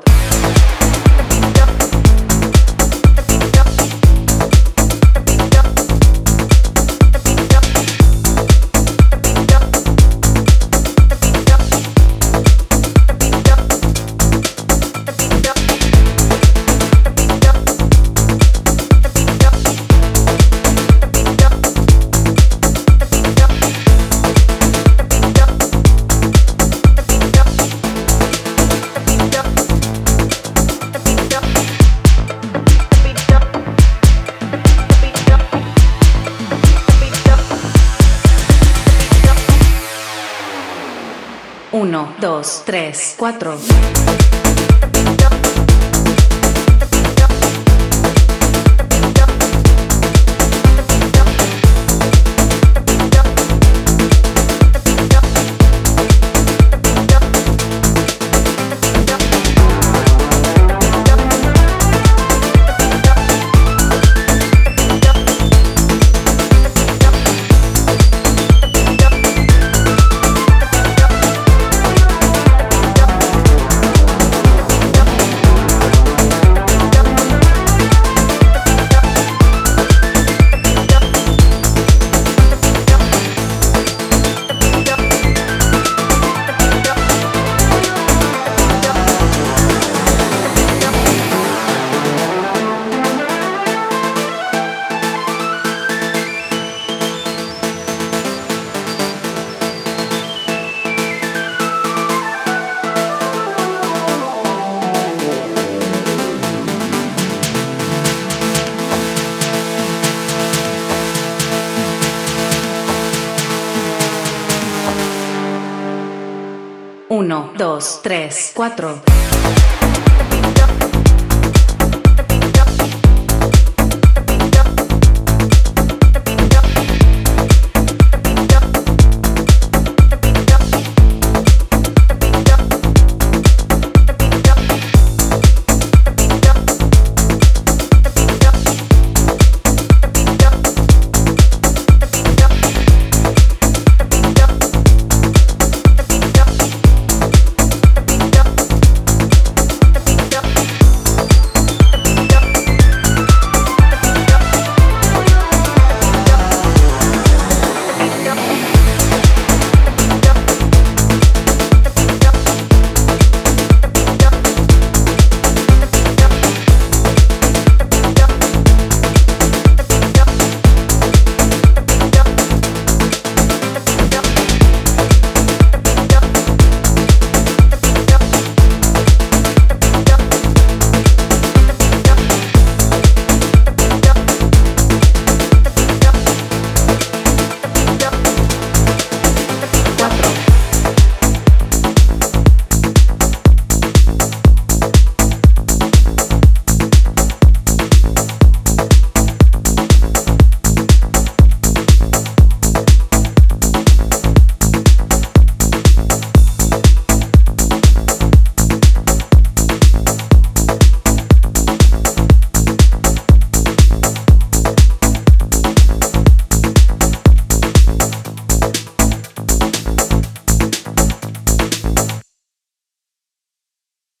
club. 1, 2, 3, 4. Uno, dos, tres, cuatro.